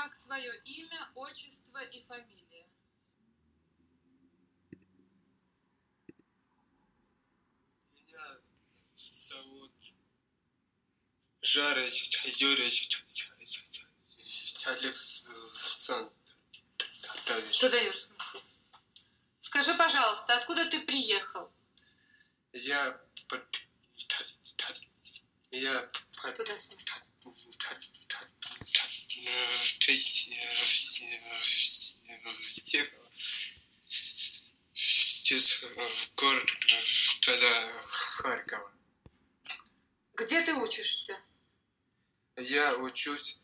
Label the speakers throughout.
Speaker 1: Как твое имя, отчество и фамилия?
Speaker 2: Меня зовут Жарыч Юрьевич Александр
Speaker 1: Что даешь? Скажи, пожалуйста, откуда ты приехал?
Speaker 2: Я я
Speaker 1: Туда смотри.
Speaker 2: Та- э, в тысячи- в город тогда Харькова.
Speaker 1: Где ты учишься?
Speaker 2: Я учусь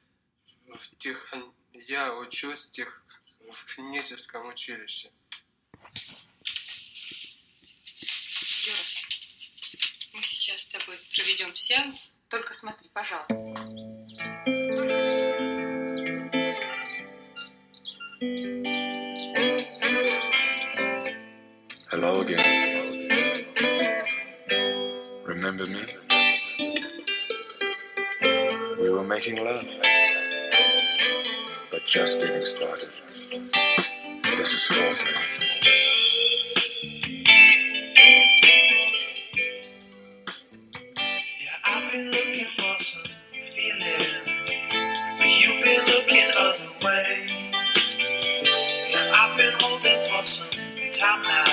Speaker 2: в тех, я учусь в тех, в техническом училище.
Speaker 1: Юра, мы сейчас с тобой проведем сеанс. Только смотри, пожалуйста. Только
Speaker 3: Hello again. Remember me? We were making love, but just getting started. This is foreplay.
Speaker 4: Time now,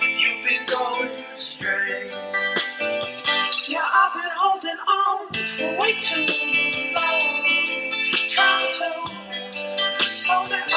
Speaker 4: but you've been going astray. Yeah, I've been holding on for way too long, trying to solve it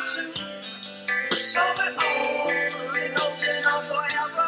Speaker 4: to solve it all, and holding on forever.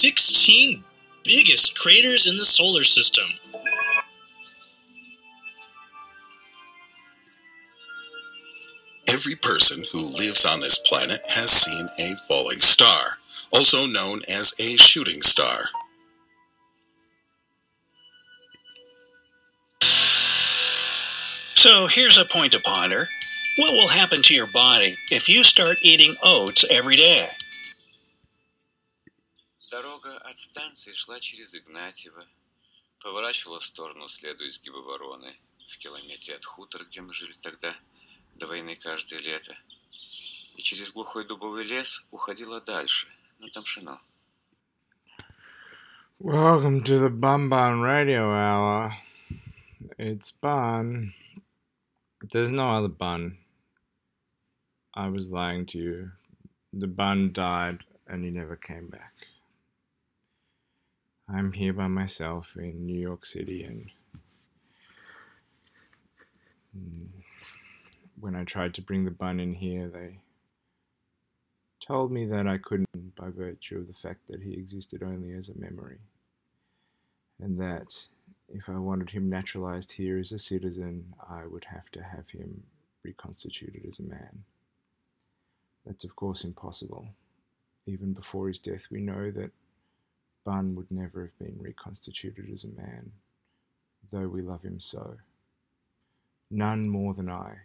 Speaker 5: 16 biggest craters in the solar system.
Speaker 6: Every person who lives on this planet has seen a falling star, also known as a shooting star.
Speaker 5: So here's a point to ponder. What will happen to your body if you start eating oats every day?
Speaker 7: От станции шла через Игнатьево, поворачивала в сторону следу изгиба Вороны, в километре от хутора, где мы жили тогда, до войны каждое лето. И через глухой дубовый лес уходила дальше, на Тамшино.
Speaker 8: Welcome to the Bun Bun Radio Hour. It's Bun. There's no other Bun. I was lying to you. The Bun died and he never came back. I'm here by myself in New York City and mm, when I tried to bring the bun in here, they told me that I couldn't by virtue of the fact that he existed only as a memory, and that if I wanted him naturalized here as a citizen, I would have to have him reconstituted as a man. That's, of course, impossible. Even before his death, we know that Bun would never have been reconstituted as a man, though we love him so. None more than I.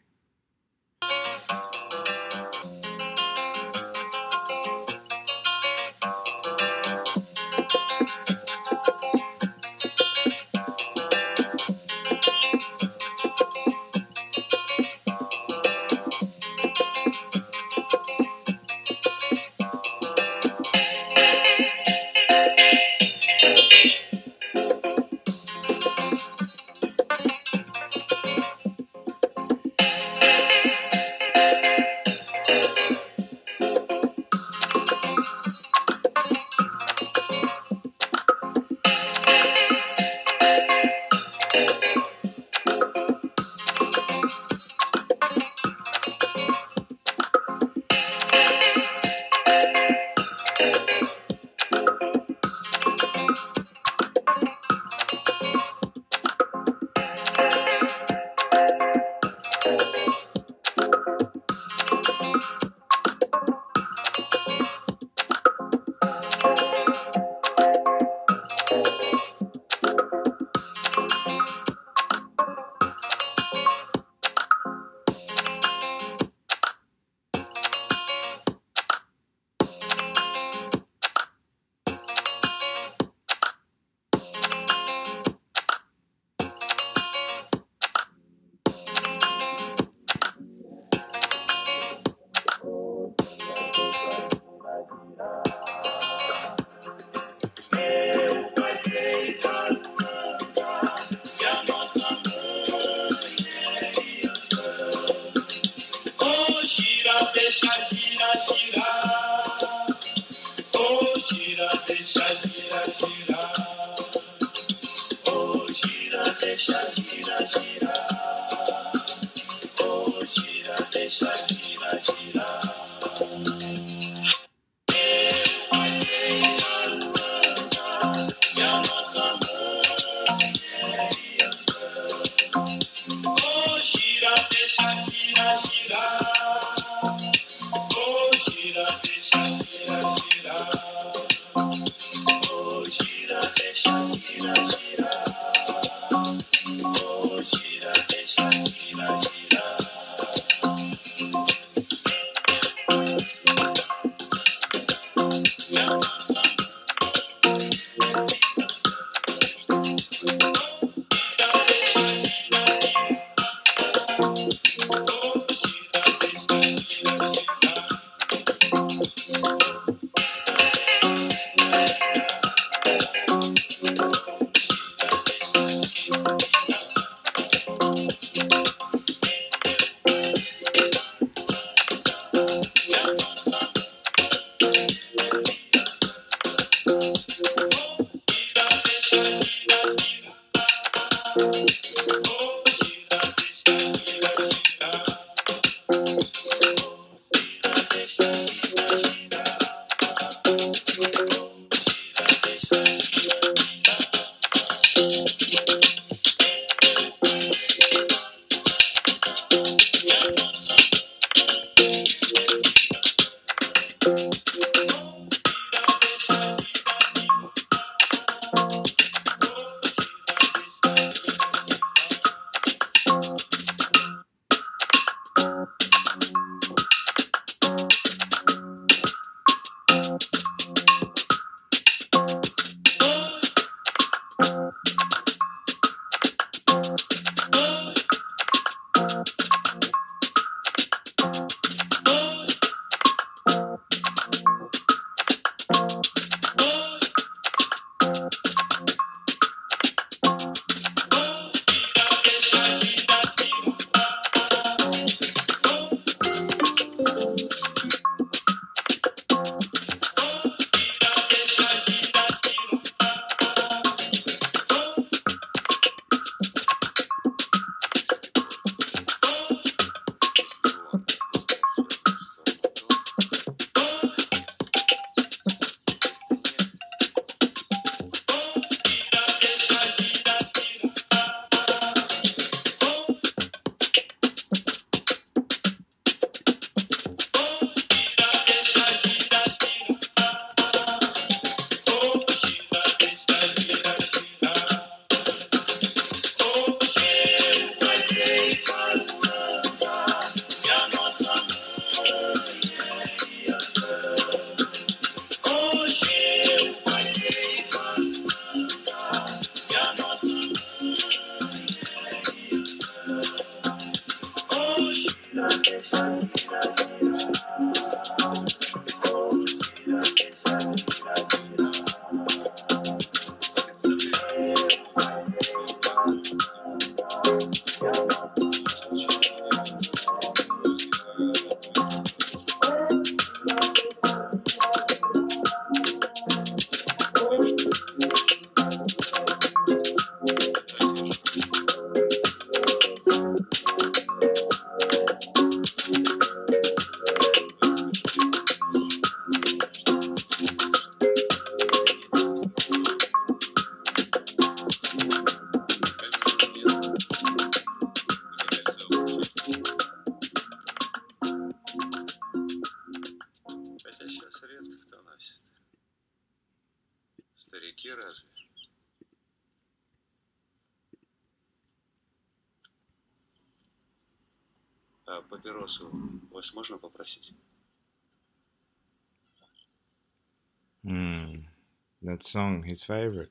Speaker 8: his favorite.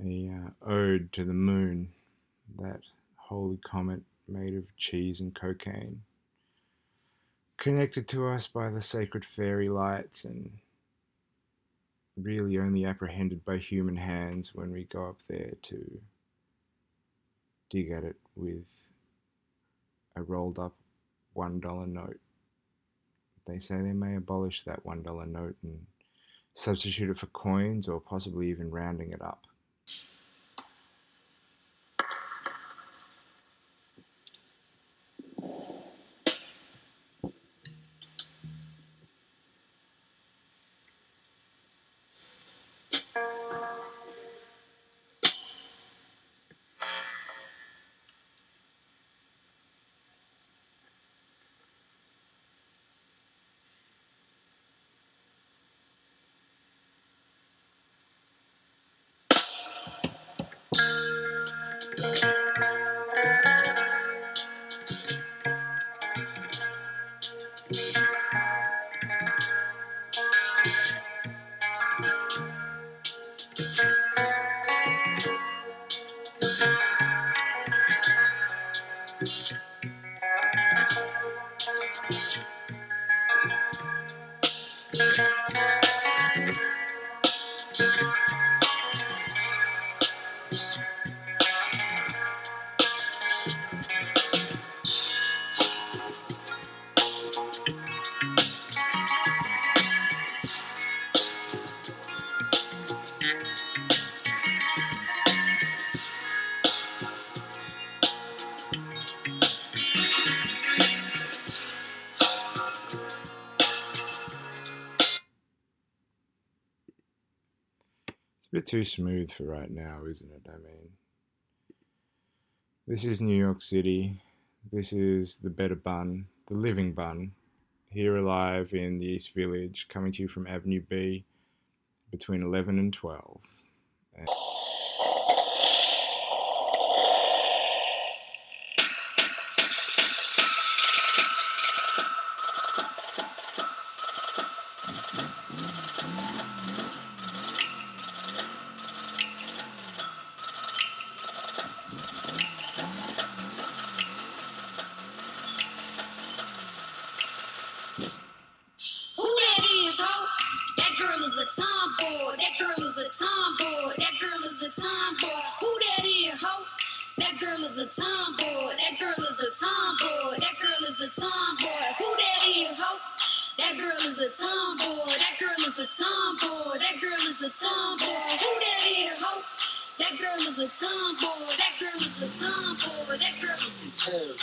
Speaker 8: A uh, ode to the moon, that holy comet made of cheese and cocaine. Connected to us by the sacred fairy lights and really only apprehended by human hands when we go up there to dig at it with a rolled up $1 note. They say they may abolish that $1 note and substitute it for coins or possibly even rounding it up. Too smooth for right now, isn't it? I mean, this is New York City. This is the better bun, the living bun, here alive in the East Village, coming to you from Avenue B between 11 and 12.
Speaker 9: Is a tomboy. That girl is a tomboy. That girl is a tomboy. Who that is, ho? That girl is a tomboy. That girl is a tomboy. That girl is a tomboy. Who that is, ho? That girl is a tomboy. That girl is a tomboy. That girl is a tomboy.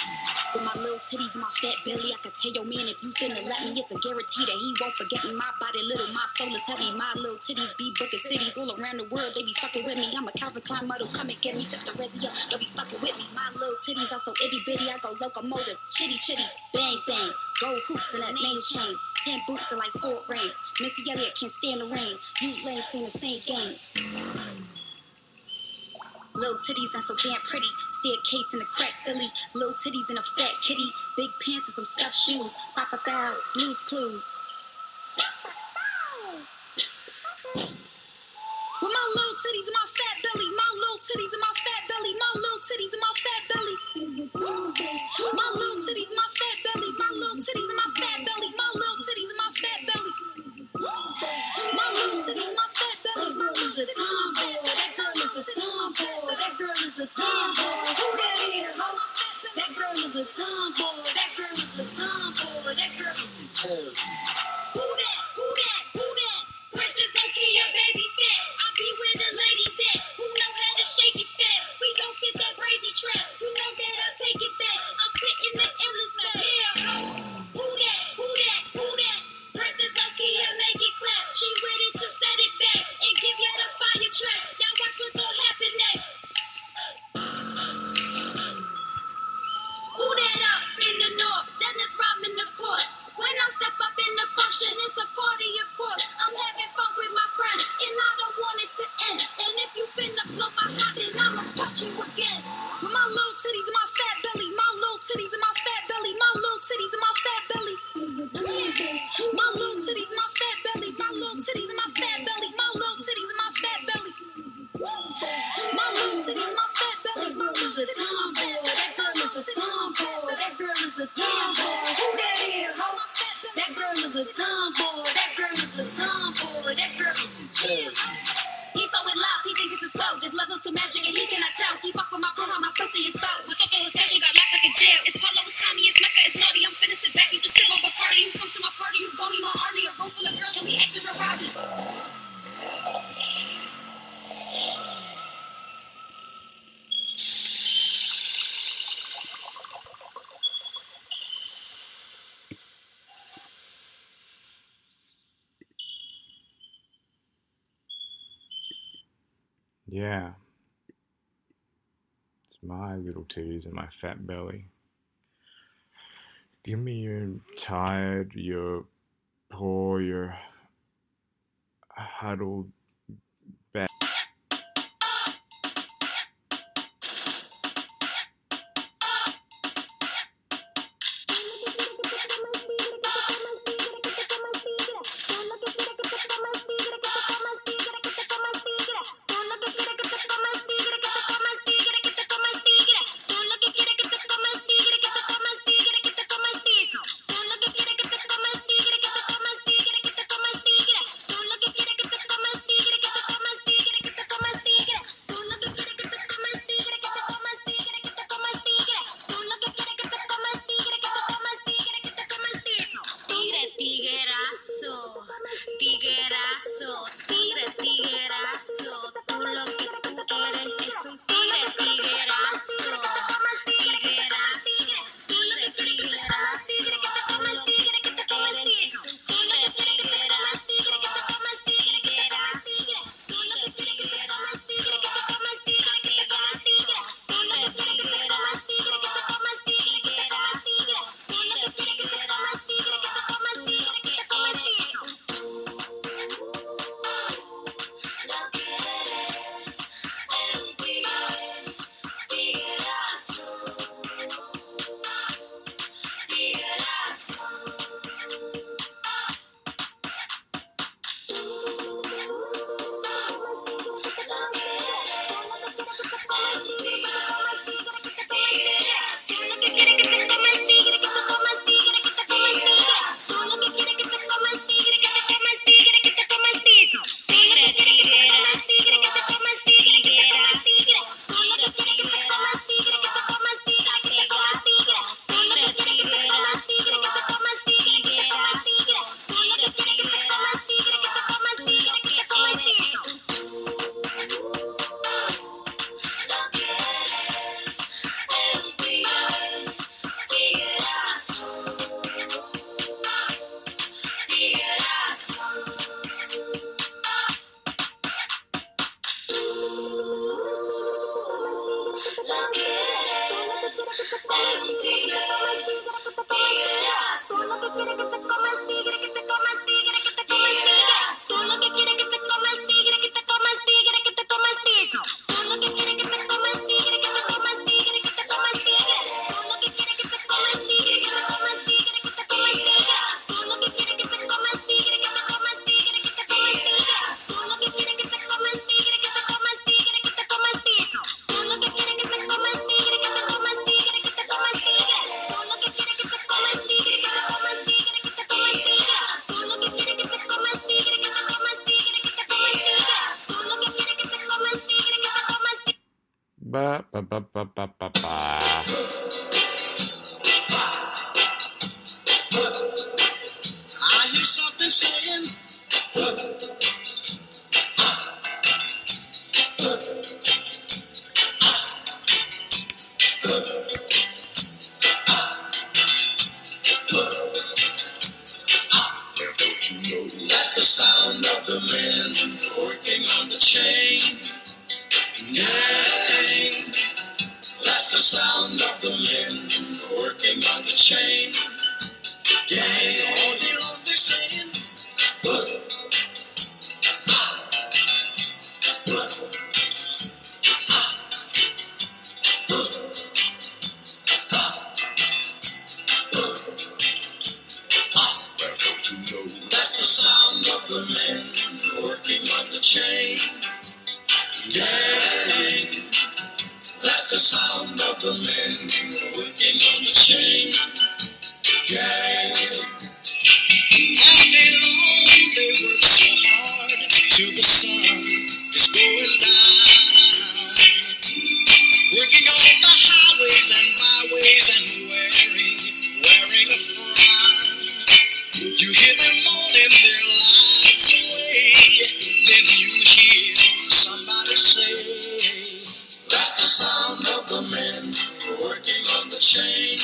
Speaker 9: With my little titties my fat belly, I could tell your man if you finna let me, it's a guarantee that he won't forget me. My body little, my soul is heavy. My little titties be booking cities all around the world. They be fucking with me. I'm a Calvin Klein model, come and get me. Set the resi don't be fucking with me. My little titties are so itty bitty, I go locomotive, chitty chitty, bang bang. Gold hoops and that name chain. Ten boots and like four rings. Missy Elliott can't stand the rain. You lanes playing the same games. Little titties and so damn pretty. Staircase in a crack Philly. Little titties and a fat kitty. Big pants and some stuffed shoes. Pop bow. Blues clues. With my little titties and my fat belly. My little titties and my fat belly. My little titties and my fat belly. My little titties and my fat belly. My little titties and my fat belly. My little titties and my fat belly. My little titties and my fat belly. My little titties and my fat belly. Is a tomboy. That girl is a tomboy. Who that is? That girl is a tomboy. That girl is a tomboy. That girl is a tomboy. Titties and my fat belly.
Speaker 8: Give me your tired, your poor, your huddled
Speaker 4: That's the sound of the men working on the chain.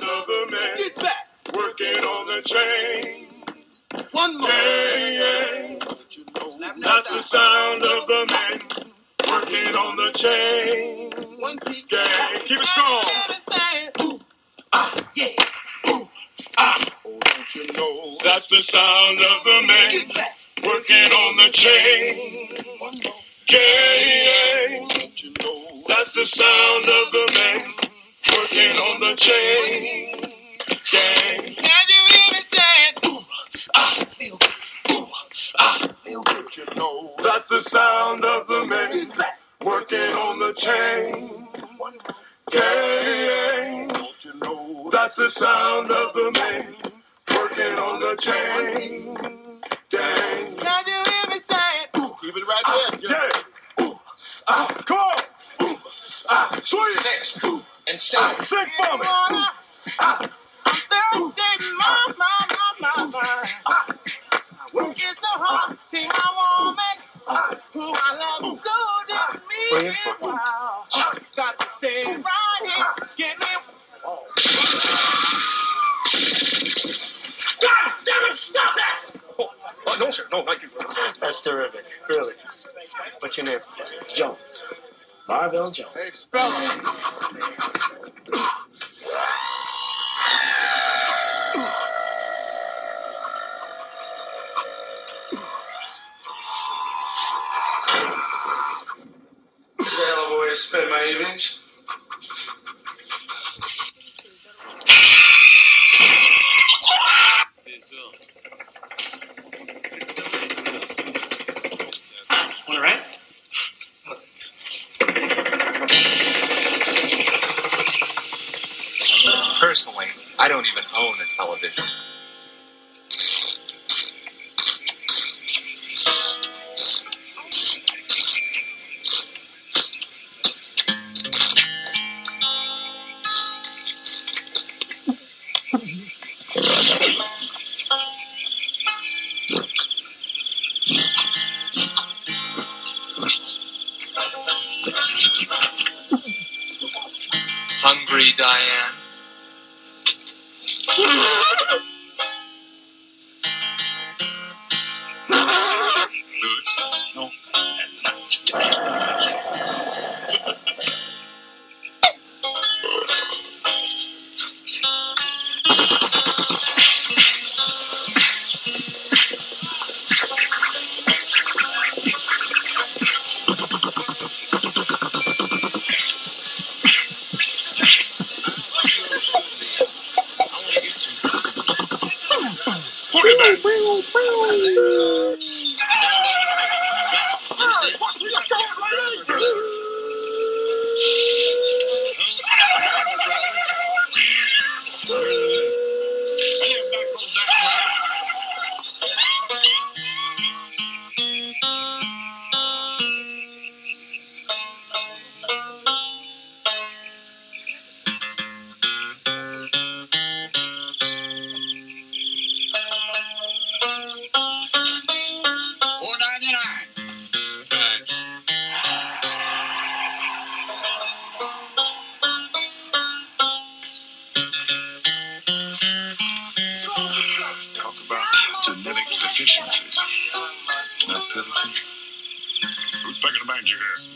Speaker 4: sound of the
Speaker 10: man. Get back. Working on the chain. One more. Chain. You know That's that the sound of the man. Working on the chain. One peak. Gang. Keep it strong. Ooh, ah, yeah. Ooh, ah. Oh, don't you know? That's the sound of the man. Working on the chain.
Speaker 11: no, thank you. That's terrific, really. What's your name? Jones. Marvell Jones.
Speaker 10: Hey, spell it.
Speaker 12: Spend my evenings. Pitiful. Who's picking about you here?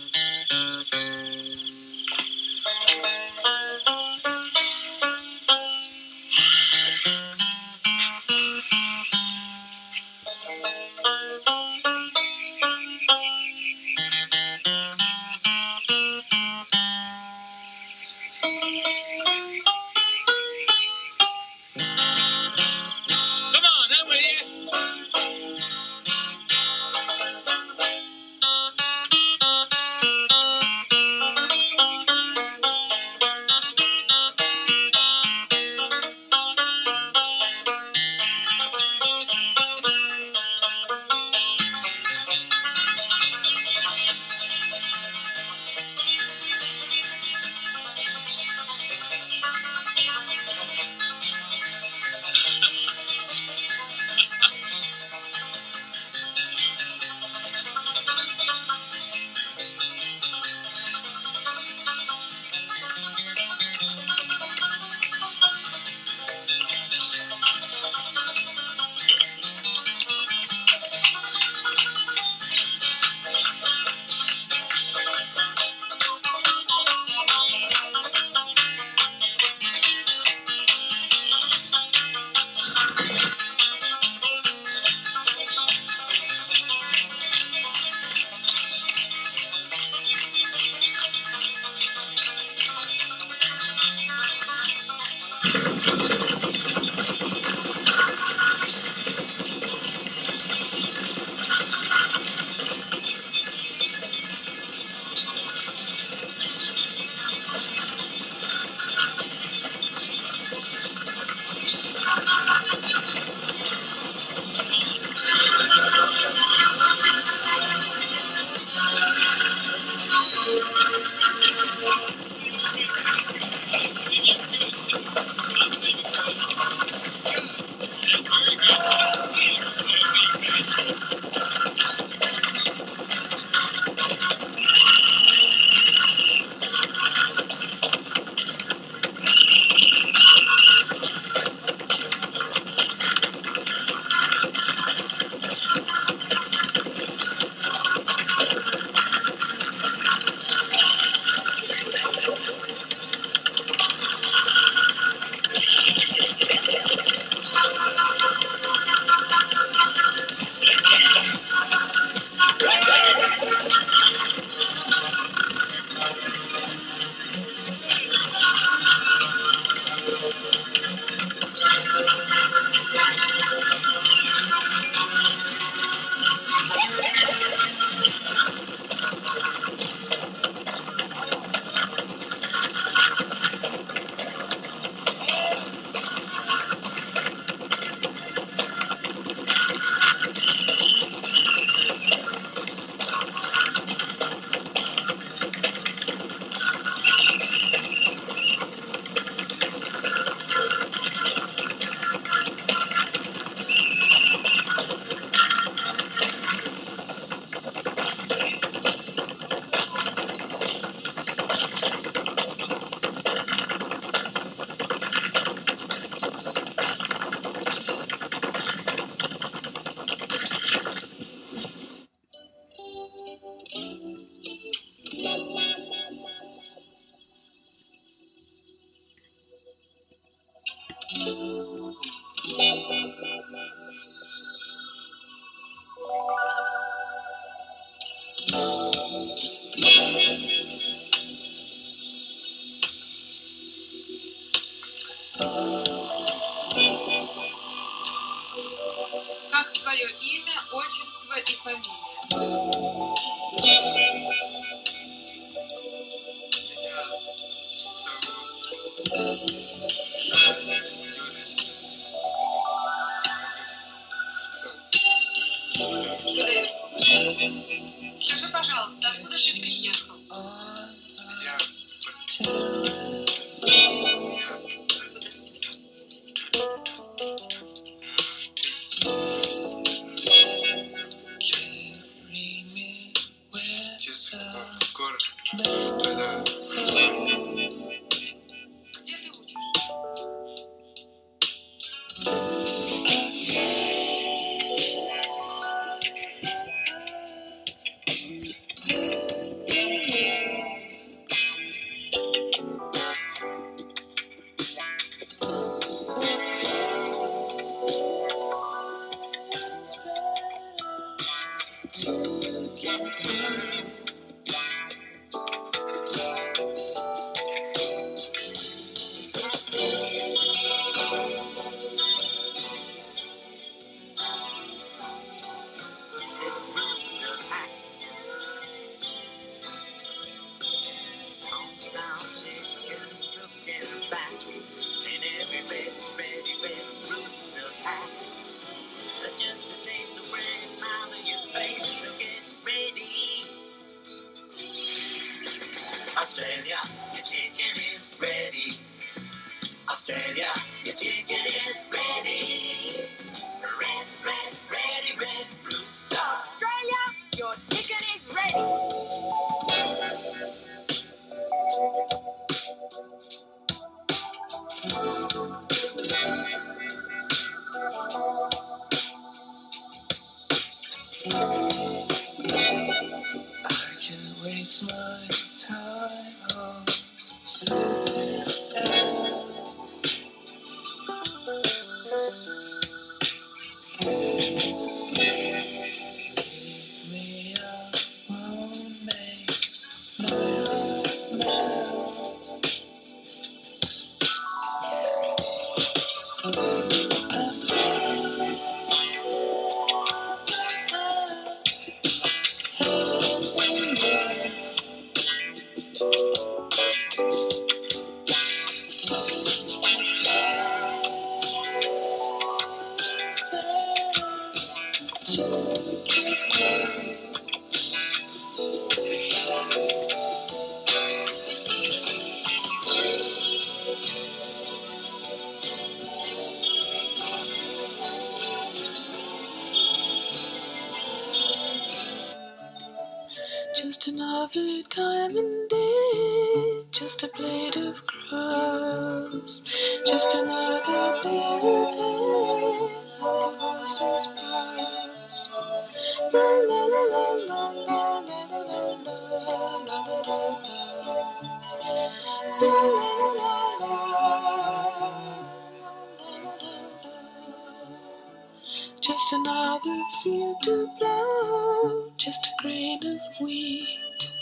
Speaker 13: Field to plow, just a grain of wheat,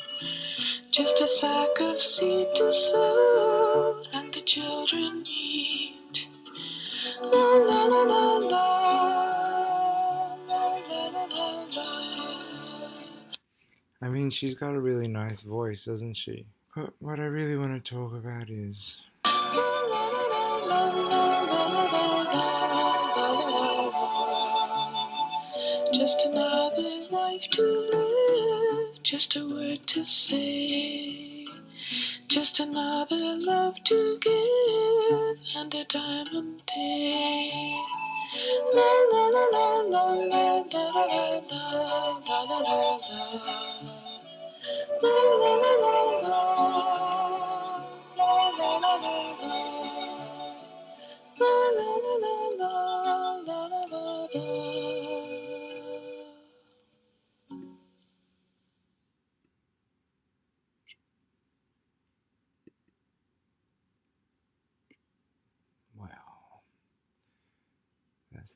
Speaker 13: just a sack of seed to sow, and the children eat. La la la la la, la la la la la.
Speaker 8: I mean, she's got a really nice voice, doesn't she? But what I really want to talk about is.
Speaker 13: Just another life to live, just a word to say, just another love to give, and a diamond day. La la la la la la la la la la la la la. La la la la la. La la la la la. La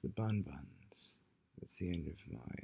Speaker 8: the Bun Buns. That's the end of my